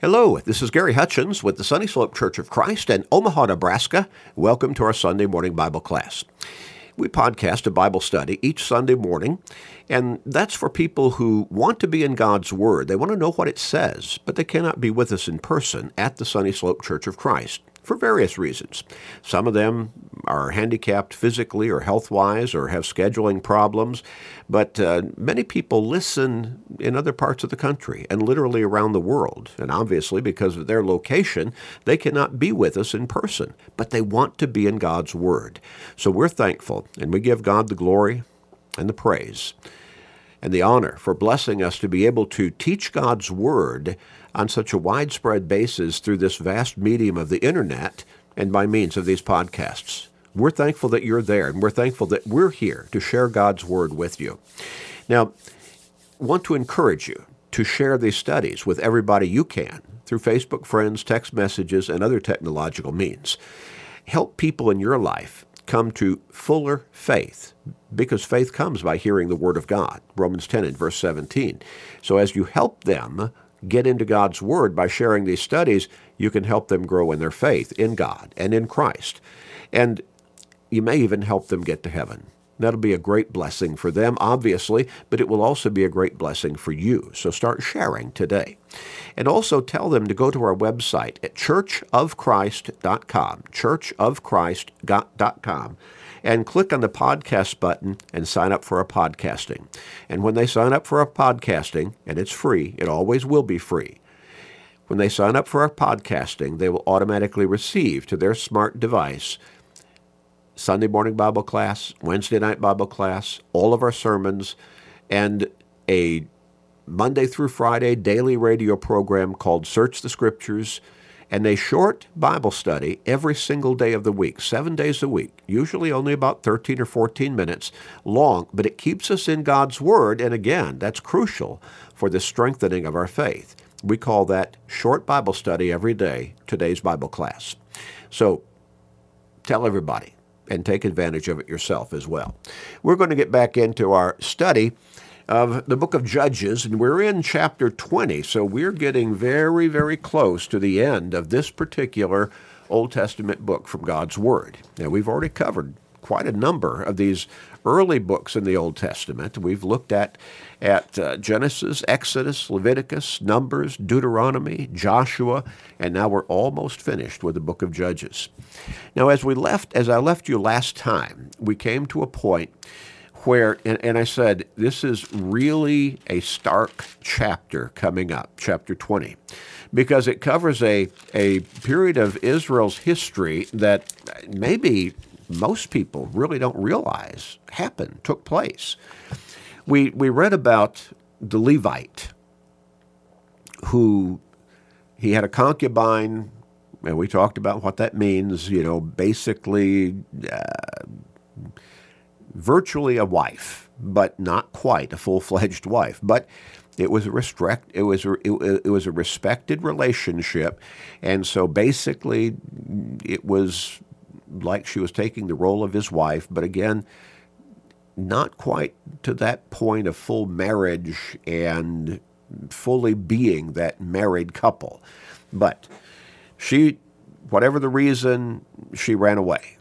Hello, this is Gary Hutchins with the Sunny Slope Church of Christ in Omaha, Nebraska. Welcome to our Sunday morning Bible class. We podcast a Bible study each Sunday morning, and that's for people who want to be in God's Word. They want to know what it says, but they cannot be with us in person at the Sunny Slope Church of Christ for various reasons. Some of them are handicapped physically or health wise or have scheduling problems, but uh, many people listen in other parts of the country and literally around the world. And obviously, because of their location, they cannot be with us in person, but they want to be in God's Word. So we're thankful and we give God the glory and the praise and the honor for blessing us to be able to teach God's Word on such a widespread basis through this vast medium of the internet and by means of these podcasts. We're thankful that you're there, and we're thankful that we're here to share God's Word with you. Now, want to encourage you to share these studies with everybody you can through Facebook friends, text messages, and other technological means. Help people in your life come to fuller faith because faith comes by hearing the Word of God. Romans 10 and verse 17. So as you help them get into God's Word by sharing these studies, you can help them grow in their faith in God and in Christ. And you may even help them get to heaven. That'll be a great blessing for them, obviously, but it will also be a great blessing for you. So start sharing today. And also tell them to go to our website at churchofchrist.com, churchofchrist.com, and click on the podcast button and sign up for our podcasting. And when they sign up for our podcasting, and it's free, it always will be free. When they sign up for our podcasting, they will automatically receive to their smart device Sunday morning Bible class, Wednesday night Bible class, all of our sermons, and a Monday through Friday daily radio program called Search the Scriptures and a short Bible study every single day of the week, seven days a week, usually only about 13 or 14 minutes long, but it keeps us in God's Word, and again, that's crucial for the strengthening of our faith. We call that short Bible study every day, today's Bible class. So tell everybody and take advantage of it yourself as well. We're going to get back into our study of the book of Judges, and we're in chapter 20, so we're getting very, very close to the end of this particular Old Testament book from God's Word. Now, we've already covered quite a number of these early books in the Old Testament. We've looked at at uh, Genesis, Exodus, Leviticus, Numbers, Deuteronomy, Joshua, and now we're almost finished with the book of Judges. Now, as we left, as I left you last time, we came to a point where, and, and I said, this is really a stark chapter coming up, chapter 20, because it covers a, a period of Israel's history that maybe most people really don't realize happened, took place. We, we read about the Levite who he had a concubine, and we talked about what that means, you know, basically uh, virtually a wife, but not quite a full-fledged wife. But it was a restrict, it was a, it, it was a respected relationship, and so basically, it was like she was taking the role of his wife. But again, not quite to that point of full marriage and fully being that married couple. But she, whatever the reason, she ran away.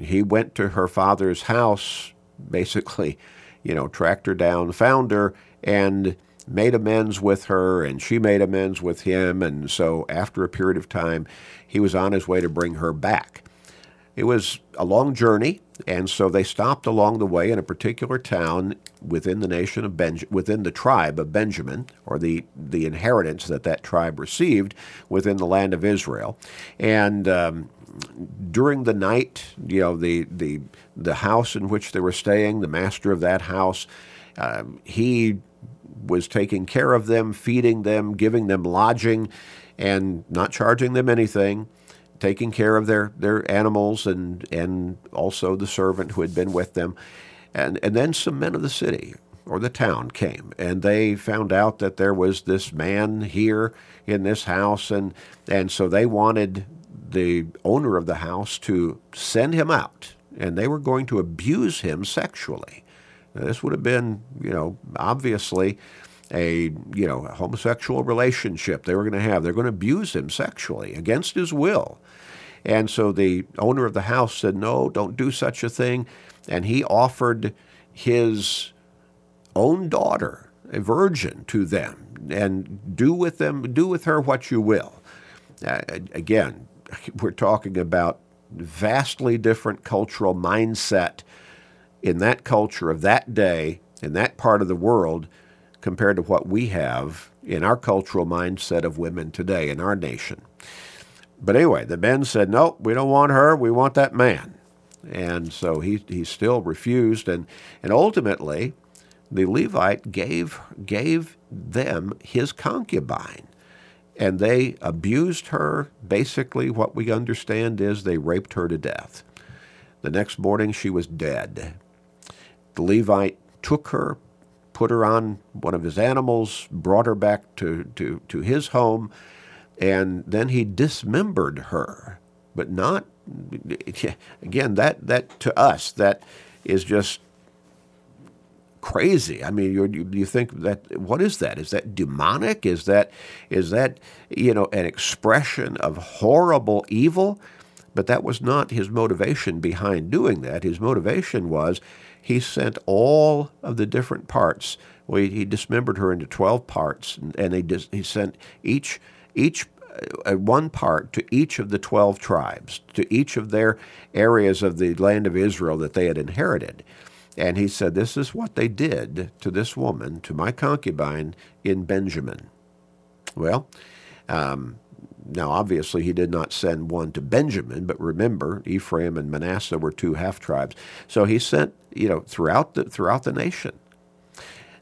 He went to her father's house, basically, you know, tracked her down, found her, and made amends with her, and she made amends with him. And so, after a period of time, he was on his way to bring her back. It was a long journey, and so they stopped along the way in a particular town within the nation of Benj- within the tribe of Benjamin, or the the inheritance that that tribe received within the land of Israel, and. Um, during the night, you know, the, the, the house in which they were staying, the master of that house, um, he was taking care of them, feeding them, giving them lodging, and not charging them anything taking care of their, their animals and, and also the servant who had been with them. And, and then some men of the city or the town came and they found out that there was this man here in this house and, and so they wanted the owner of the house to send him out and they were going to abuse him sexually. Now, this would have been, you know, obviously a you know a homosexual relationship they were going to have. They're going to abuse him sexually against his will. And so the owner of the house said, "No, don't do such a thing." And he offered his own daughter, a virgin, to them, and do with them, do with her what you will. Uh, again, we're talking about vastly different cultural mindset in that culture of that day in that part of the world compared to what we have in our cultural mindset of women today in our nation. But anyway, the men said, "No, we don't want her. We want that man." And so he he still refused, and and ultimately, the Levite gave gave them his concubine, and they abused her. Basically, what we understand is they raped her to death. The next morning, she was dead. The Levite took her, put her on one of his animals, brought her back to, to, to his home, and then he dismembered her. But not, again, that, that to us, that is just crazy. I mean, you you think that what is that? Is that demonic? Is that is that you know an expression of horrible evil? But that was not his motivation behind doing that. His motivation was he sent all of the different parts. Well, he, dismembered her into 12 parts, and, and he, dis, he sent each, each uh, one part to each of the 12 tribes, to each of their areas of the land of Israel that they had inherited. And he said, This is what they did to this woman, to my concubine in Benjamin. Well, um, now, obviously, he did not send one to Benjamin, but remember, Ephraim and Manasseh were two half tribes. So he sent, you know, throughout the throughout the nation.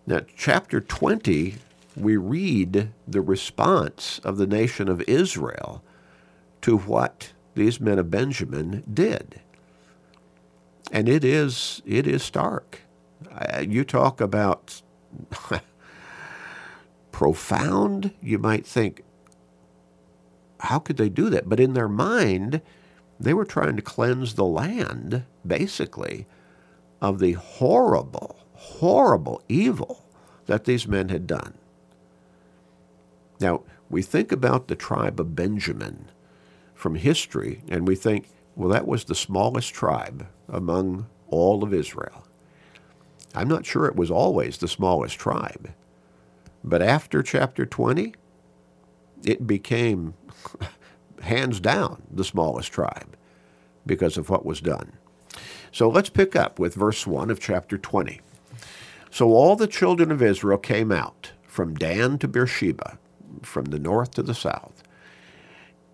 Now, chapter twenty, we read the response of the nation of Israel to what these men of Benjamin did, and it is it is stark. You talk about profound. You might think how could they do that? But in their mind, they were trying to cleanse the land, basically, of the horrible, horrible evil that these men had done. Now, we think about the tribe of Benjamin from history, and we think, well, that was the smallest tribe among all of Israel. I'm not sure it was always the smallest tribe. But after chapter 20, it became hands down the smallest tribe because of what was done. So let's pick up with verse 1 of chapter 20. So all the children of Israel came out from Dan to Beersheba, from the north to the south,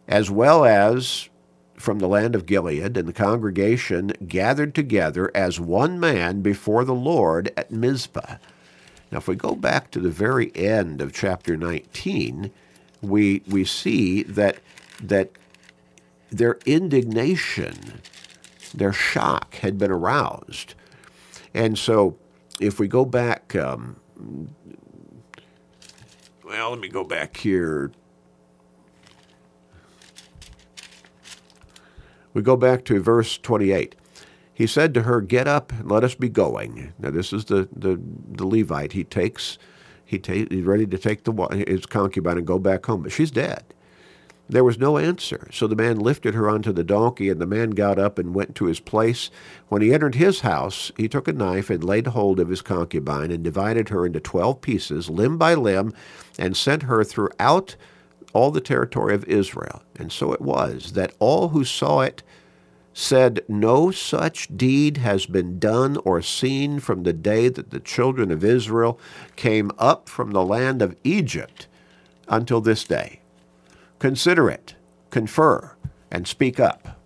as well as from the land of Gilead, and the congregation gathered together as one man before the Lord at Mizpah. Now, if we go back to the very end of chapter 19, we we see that that their indignation, their shock had been aroused, and so if we go back, um, well, let me go back here. We go back to verse 28. He said to her, Get up and let us be going. Now, this is the, the, the Levite. He takes he ta- he's ready to take the his concubine and go back home, but she's dead. There was no answer. So the man lifted her onto the donkey, and the man got up and went to his place. When he entered his house, he took a knife and laid hold of his concubine and divided her into twelve pieces, limb by limb, and sent her throughout all the territory of Israel. And so it was that all who saw it said, No such deed has been done or seen from the day that the children of Israel came up from the land of Egypt until this day. Consider it, confer, and speak up.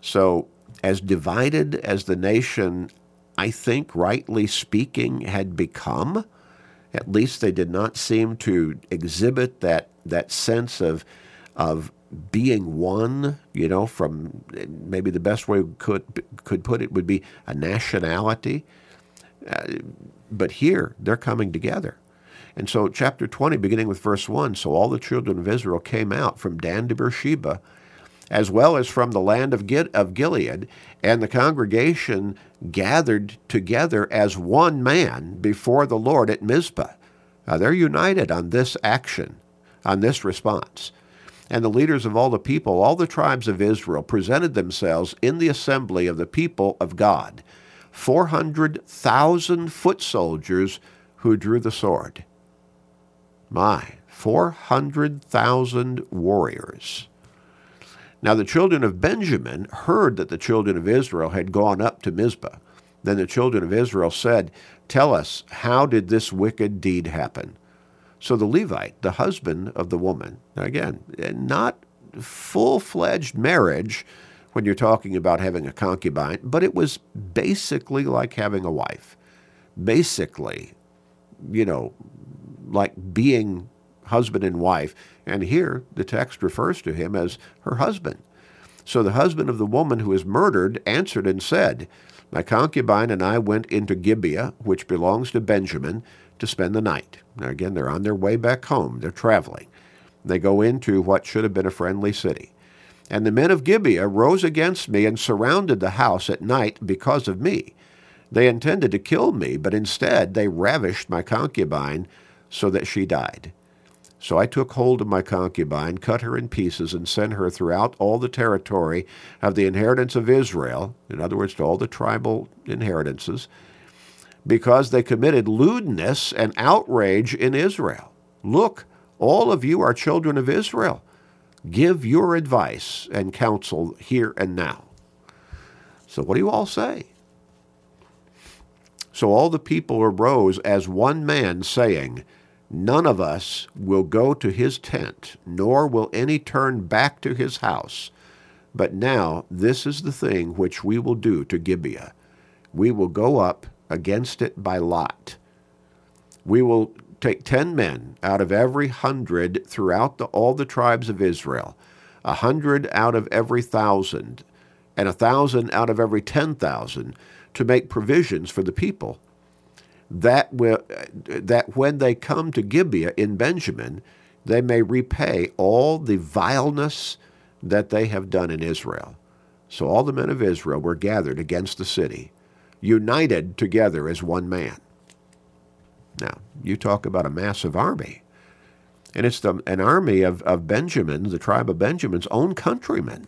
So, as divided as the nation, I think, rightly speaking, had become, at least they did not seem to exhibit that, that sense of, of being one, you know, from maybe the best way we could could put it would be a nationality. Uh, but here they're coming together. And so, chapter 20, beginning with verse 1 So all the children of Israel came out from Dan to Beersheba, as well as from the land of, Gilead, and the congregation gathered together as one man before the Lord at Mizpah. Uh, they're united on this action, on this response. And the leaders of all the people, all the tribes of Israel, presented themselves in the assembly of the people of God 400,000 foot soldiers who drew the sword. My, 400,000 warriors. Now the children of Benjamin heard that the children of Israel had gone up to Mizpah. Then the children of Israel said, Tell us, how did this wicked deed happen? So the Levite, the husband of the woman, again, eh, not full fledged marriage when you're talking about having a concubine, but it was basically like having a wife. Basically, you know, like being husband and wife. And here the text refers to him as her husband. So the husband of the woman who is murdered answered and said, My concubine and I went into Gibeah, which belongs to Benjamin, to spend the night. Now, again, they're on their way back home. They're traveling. They go into what should have been a friendly city. And the men of Gibeah rose against me and surrounded the house at night because of me. They intended to kill me, but instead they ravished my concubine so that she died. So I took hold of my concubine, cut her in pieces, and sent her throughout all the territory of the inheritance of Israel, in other words, to all the tribal inheritances, because they committed lewdness and outrage in Israel. Look, all of you are children of Israel. Give your advice and counsel here and now. So, what do you all say? So all the people arose as one man, saying, None of us will go to his tent, nor will any turn back to his house. But now this is the thing which we will do to Gibeah. We will go up against it by lot. We will take ten men out of every hundred throughout the, all the tribes of Israel, a hundred out of every thousand, and a thousand out of every ten thousand, to make provisions for the people. That, will, that when they come to Gibeah in Benjamin, they may repay all the vileness that they have done in Israel. So all the men of Israel were gathered against the city, united together as one man. Now, you talk about a massive army. And it's the, an army of, of Benjamin, the tribe of Benjamin's own countrymen.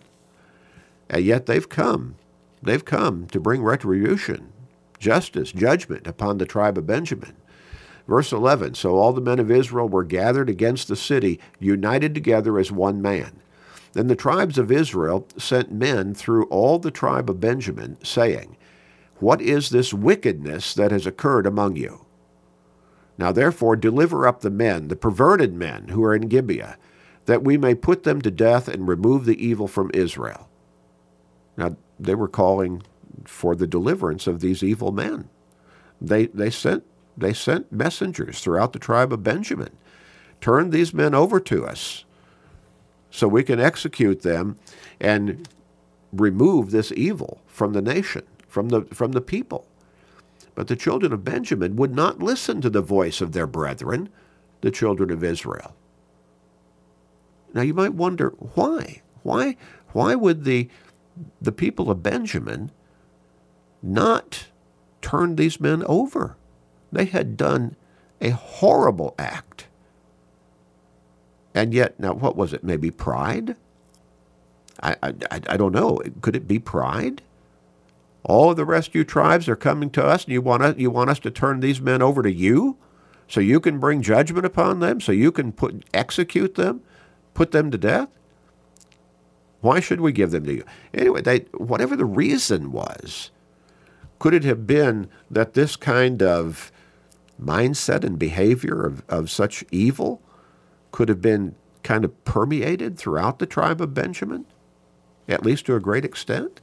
And yet they've come. They've come to bring retribution, justice, judgment upon the tribe of Benjamin. Verse 11 So all the men of Israel were gathered against the city, united together as one man. Then the tribes of Israel sent men through all the tribe of Benjamin, saying, What is this wickedness that has occurred among you? Now therefore deliver up the men, the perverted men who are in Gibeah, that we may put them to death and remove the evil from Israel. Now they were calling for the deliverance of these evil men. They, they, sent, they sent messengers throughout the tribe of Benjamin. Turn these men over to us so we can execute them and remove this evil from the nation, from the, from the people. But the children of Benjamin would not listen to the voice of their brethren, the children of Israel. Now you might wonder why? Why, why would the, the people of Benjamin not turn these men over? They had done a horrible act. And yet, now what was it? Maybe pride? I, I, I don't know. Could it be pride? all the rescue tribes are coming to us, and you want us, you want us to turn these men over to you, so you can bring judgment upon them, so you can put execute them, put them to death. Why should we give them to you? Anyway, they, whatever the reason was, could it have been that this kind of mindset and behavior of, of such evil could have been kind of permeated throughout the tribe of Benjamin, at least to a great extent?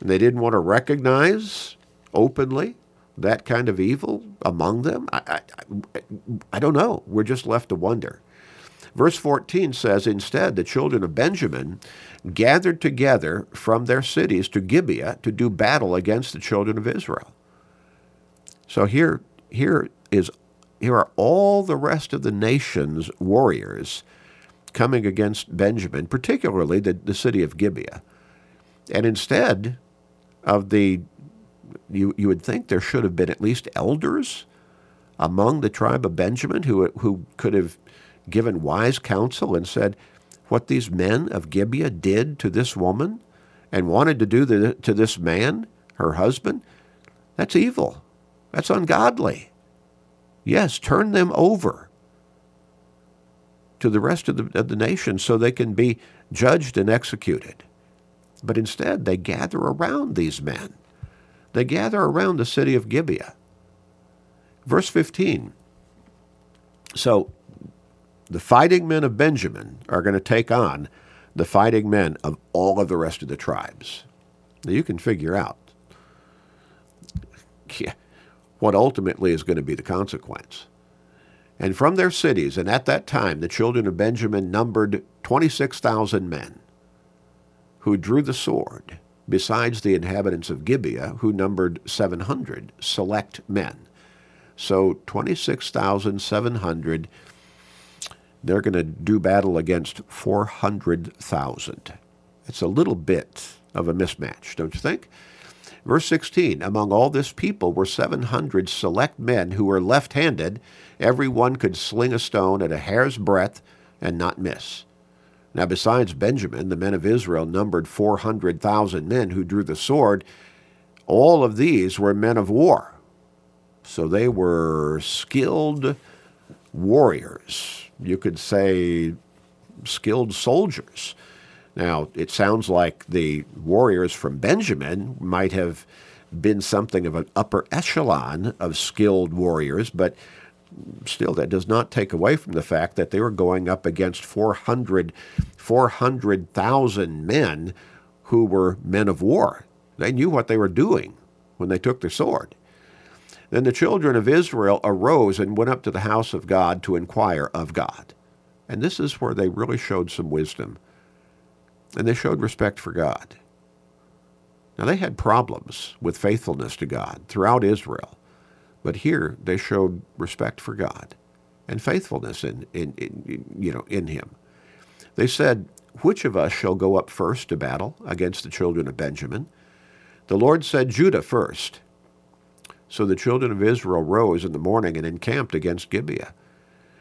And they didn't want to recognize openly that kind of evil among them? I, I, I, don't know. We're just left to wonder. Verse 14 says, Instead, the children of Benjamin gathered together from their cities to Gibeah to do battle against the children of Israel. So here, here, is, here are all the rest of the nation's warriors coming against Benjamin, particularly the, the city of Gibeah. And instead, of the, you, you would think there should have been at least elders among the tribe of Benjamin who, who could have given wise counsel and said, What these men of Gibeah did to this woman and wanted to do the, to this man, her husband, that's evil. That's ungodly. Yes, turn them over to the rest of the, of the nation so they can be judged and executed. But instead, they gather around these men. They gather around the city of Gibeah. Verse 15. So the fighting men of Benjamin are going to take on the fighting men of all of the rest of the tribes. Now you can figure out what ultimately is going to be the consequence. And from their cities, and at that time the children of Benjamin numbered 26,000 men who drew the sword, besides the inhabitants of Gibeah, who numbered 700 select men. So 26,700, they're going to do battle against 400,000. It's a little bit of a mismatch, don't you think? Verse 16 Among all this people were 700 select men who were left handed. Every one could sling a stone at a hair's breadth and not miss. Now, besides Benjamin, the men of Israel numbered 400,000 men who drew the sword. All of these were men of war. So they were skilled warriors. You could say skilled soldiers. Now, it sounds like the warriors from Benjamin might have been something of an upper echelon of skilled warriors, but still, that does not take away from the fact that they were going up against 400, 400,000 men who were men of war. They knew what they were doing when they took the sword. Then the children of Israel arose and went up to the house of God to inquire of God. And this is where they really showed some wisdom. And they showed respect for God. Now, they had problems with faithfulness to God throughout Israel. But here they showed respect for God and faithfulness in, in, in, you know, in him. They said, Which of us shall go up first to battle against the children of Benjamin? The Lord said, Judah first. So the children of Israel rose in the morning and encamped against Gibeah.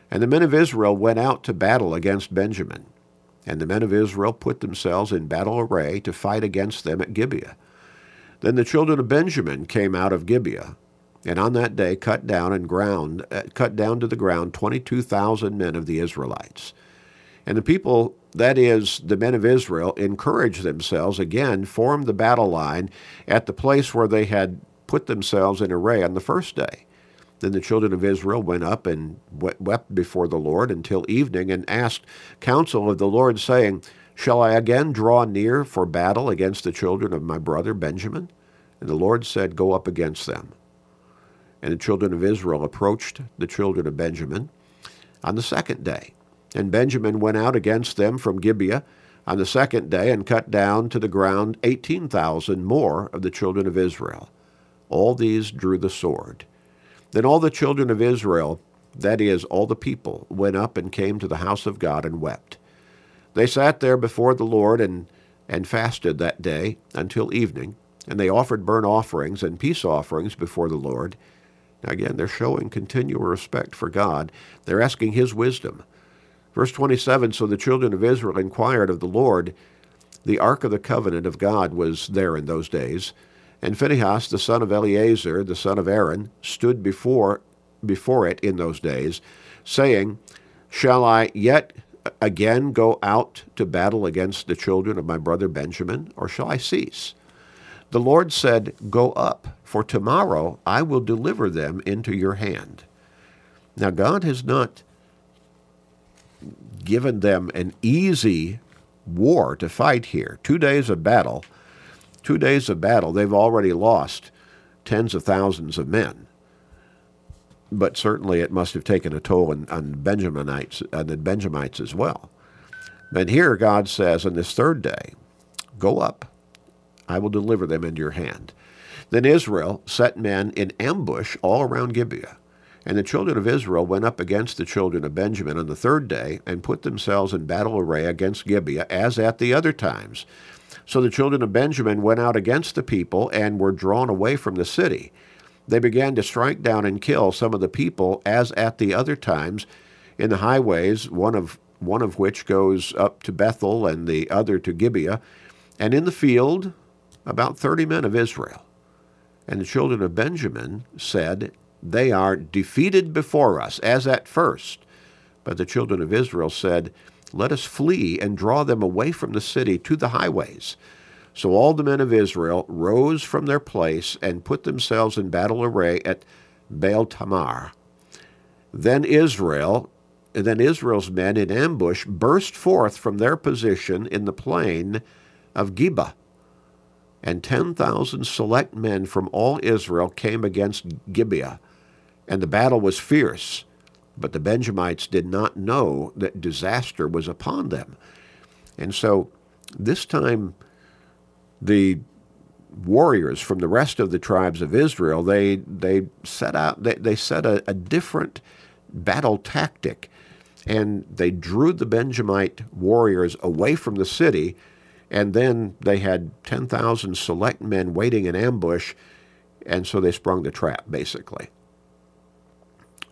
And the men of Israel went out to battle against Benjamin. And the men of Israel put themselves in battle array to fight against them at Gibeah. Then the children of Benjamin came out of Gibeah, and on that day cut down and ground, uh, cut down to the ground twenty-two thousand men of the Israelites. And the people, that is, the men of Israel, encouraged themselves again, formed the battle line at the place where they had put themselves in array on the first day. Then the children of Israel went up and wept before the Lord until evening and asked counsel of the Lord, saying, Shall I again draw near for battle against the children of my brother Benjamin? And the Lord said, Go up against them. And the children of Israel approached the children of Benjamin on the second day. And Benjamin went out against them from Gibeah on the second day and cut down to the ground 18,000 more of the children of Israel. All these drew the sword. Then all the children of Israel, that is, all the people, went up and came to the house of God and wept. They sat there before the Lord and, and fasted that day until evening, and they offered burnt offerings and peace offerings before the Lord. Now again, they're showing continual respect for God. They're asking His wisdom. Verse 27 So the children of Israel inquired of the Lord. The ark of the covenant of God was there in those days and Phinehas, the son of Eleazar, the son of Aaron, stood before, before it in those days, saying, Shall I yet again go out to battle against the children of my brother Benjamin, or shall I cease? The Lord said, Go up, for tomorrow I will deliver them into your hand. Now, God has not given them an easy war to fight here. Two days of battle two days of battle, they've already lost tens of thousands of men. But certainly it must have taken a toll on, on Benjaminites, on the Benjamites as well. And here God says on this third day, Go up, I will deliver them into your hand. Then Israel set men in ambush all around Gibeah. And the children of Israel went up against the children of Benjamin on the third day and put themselves in battle array against Gibeah as at the other times. So the children of Benjamin went out against the people and were drawn away from the city. they began to strike down and kill some of the people as at the other times in the highways, one of one of which goes up to Bethel and the other to Gibeah, and in the field about thirty men of Israel. And the children of Benjamin said, They are defeated before us, as at first. But the children of Israel said, Let us flee and draw them away from the city to the highways. So all the men of Israel rose from their place and put themselves in battle array at Baal Tamar. Then Israel, then Israel's men in ambush burst forth from their position in the plain of Geba and 10,000 select men from all Israel came against Gibeah, and the battle was fierce. But the Benjamites did not know that disaster was upon them. And so this time, the warriors from the rest of the tribes of Israel, they, they set out, they, they set a, a different battle tactic. And they drew the Benjamite warriors away from the city and then they had 10,000 select men waiting in ambush, and so they sprung the trap, basically.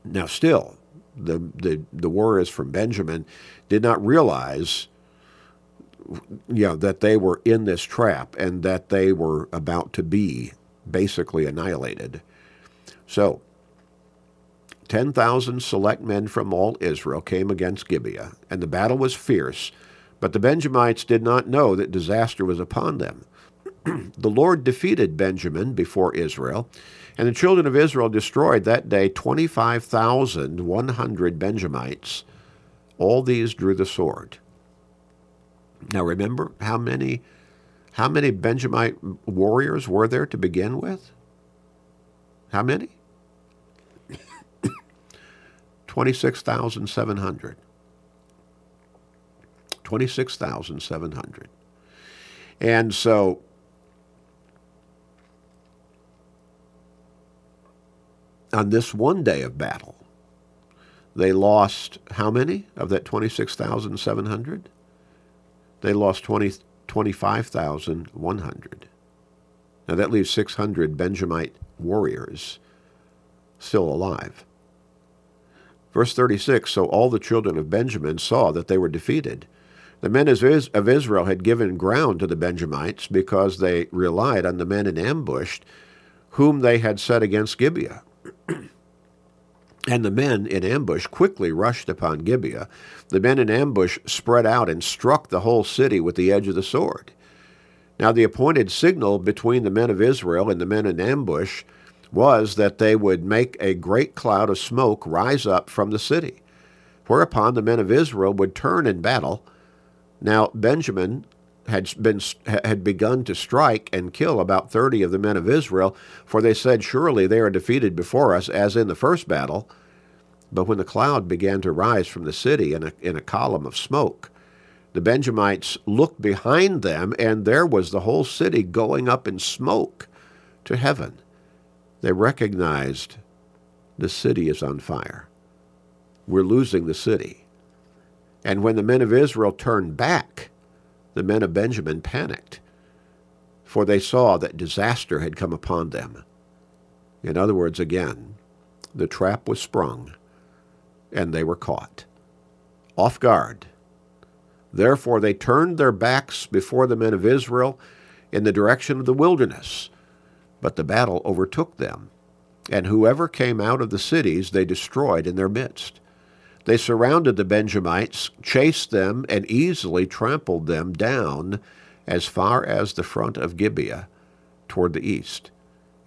Now, still, the, the, the warriors from Benjamin did not realize you know, that they were in this trap and that they were about to be basically annihilated. So, 10,000 select men from all Israel came against Gibeah, and the battle was fierce but the Benjamites did not know that disaster was upon them. the Lord defeated Benjamin before Israel, and the children of Israel destroyed that day 25,100 Benjamites. All these drew the sword. Now remember how many how many Benjamite warriors were there to begin with? How many? 26,700. 26,700. And so on this one day of battle, they lost how many of that 26,700? They lost 20, 25,100. Now that leaves 600 Benjamite warriors still alive. Verse 36 So all the children of Benjamin saw that they were defeated, the men of Israel had given ground to the Benjamites because they relied on the men in ambush whom they had set against Gibeah. And the men in ambush quickly rushed upon Gibeah. The men in ambush spread out and struck the whole city with the edge of the sword. Now, the appointed signal between the men of Israel and the men in ambush was that they would make a great cloud of smoke rise up from the city, whereupon the men of Israel would turn in battle now, Benjamin had been had begun to strike and kill about 30 of the men of Israel, for they said, Surely they are defeated before us, as in the first battle. But when the cloud began to rise from the city in a, in a column of smoke, the Benjamites looked behind them, and there was the whole city going up in smoke to heaven. They recognized the city is on fire. We're losing the city. And when the men of Israel turned back, the men of Benjamin panicked, for they saw that disaster had come upon them. In other words, again, the trap was sprung, and they were caught. Off guard. Therefore they turned their backs before the men of Israel in the direction of the wilderness. But the battle overtook them, and whoever came out of the cities they destroyed in their midst. They surrounded the Benjamites, chased them, and easily trampled them down as far as the front of Gibeah toward the east,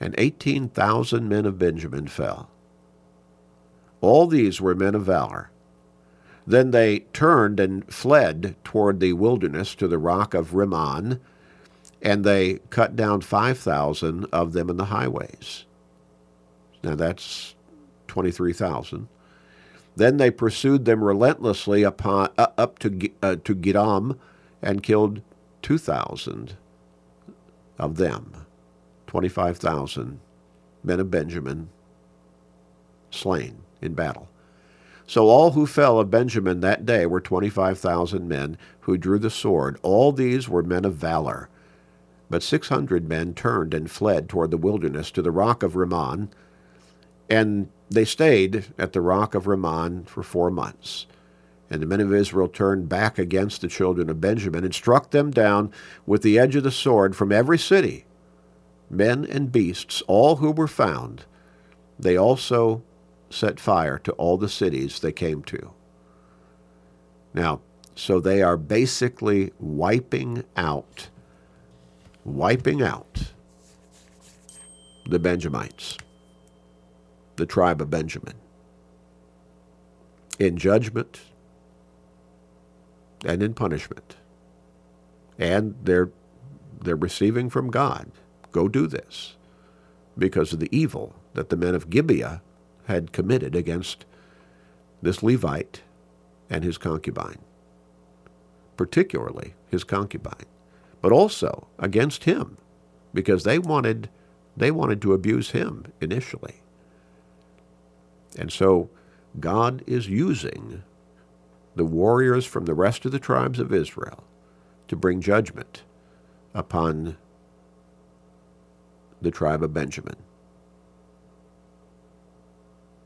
and 18,000 men of Benjamin fell. All these were men of valor. Then they turned and fled toward the wilderness to the rock of Rimmon, and they cut down 5,000 of them in the highways. Now that's 23,000. Then they pursued them relentlessly upon, uh, up to, uh, to Gidom and killed 2,000 of them, 25,000 men of Benjamin slain in battle. So all who fell of Benjamin that day were 25,000 men who drew the sword. All these were men of valor. But 600 men turned and fled toward the wilderness to the rock of Rimmon, and they stayed at the rock of Rimmon for four months. And the men of Israel turned back against the children of Benjamin and struck them down with the edge of the sword from every city, men and beasts, all who were found. They also set fire to all the cities they came to. Now, so they are basically wiping out, wiping out the Benjamites, the tribe of Benjamin. In judgment, and in punishment. And they're, they're receiving from God, go do this, because of the evil that the men of Gibeah had committed against this Levite and his concubine, particularly his concubine, but also against him, because they wanted, they wanted to abuse him initially. And so God is using the warriors from the rest of the tribes of Israel to bring judgment upon the tribe of Benjamin.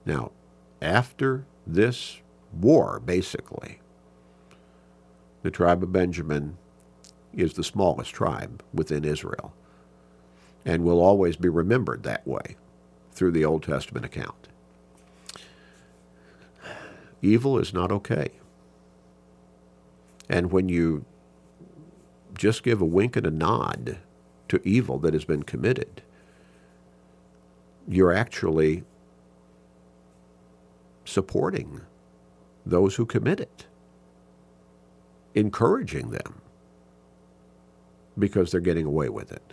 Now, after this war, basically, the tribe of Benjamin is the smallest tribe within Israel and will always be remembered that way through the Old Testament account. Evil is not okay. And when you just give a wink and a nod to evil that has been committed, you're actually supporting those who commit it, encouraging them because they're getting away with it.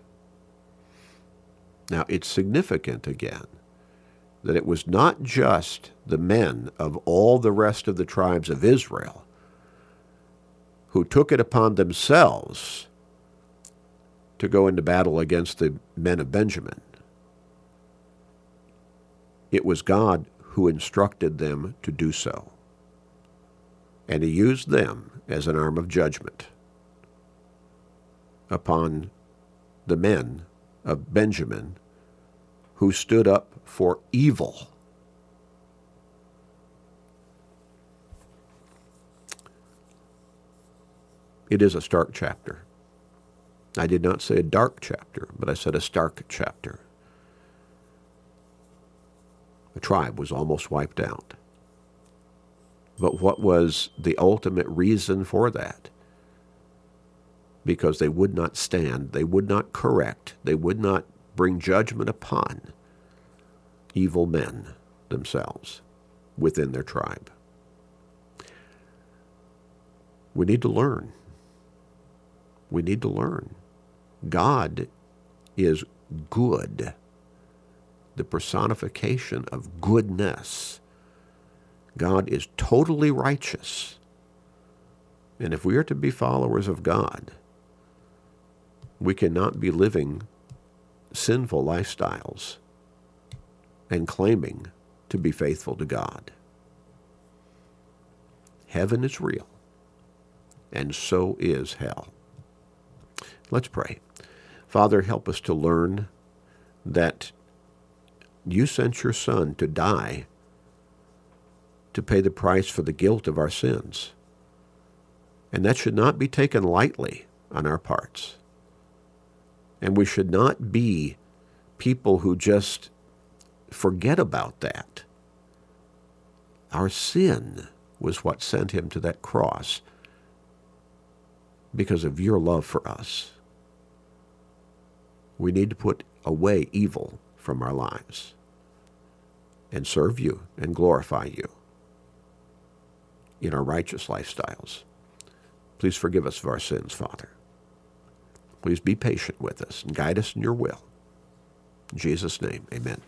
Now, it's significant again that it was not just the men of all the rest of the tribes of Israel who took it upon themselves to go into battle against the men of Benjamin. It was God who instructed them to do so. And he used them as an arm of judgment upon the men of Benjamin who stood up for evil. It is a stark chapter. I did not say a dark chapter, but I said a stark chapter. The tribe was almost wiped out. But what was the ultimate reason for that? Because they would not stand, they would not correct, they would not bring judgment upon evil men themselves within their tribe. We need to learn. We need to learn. God is good the personification of goodness. God is totally righteous. And if we are to be followers of God, we cannot be living sinful lifestyles and claiming to be faithful to God. Heaven is real, and so is hell. Let's pray. Father, help us to learn that you sent your Son to die to pay the price for the guilt of our sins. And that should not be taken lightly on our parts. And we should not be people who just forget about that. Our sin was what sent him to that cross because of your love for us. We need to put away evil from our lives and serve you and glorify you in our righteous lifestyles. Please forgive us of our sins, Father. Please be patient with us and guide us in your will. In Jesus' name, amen.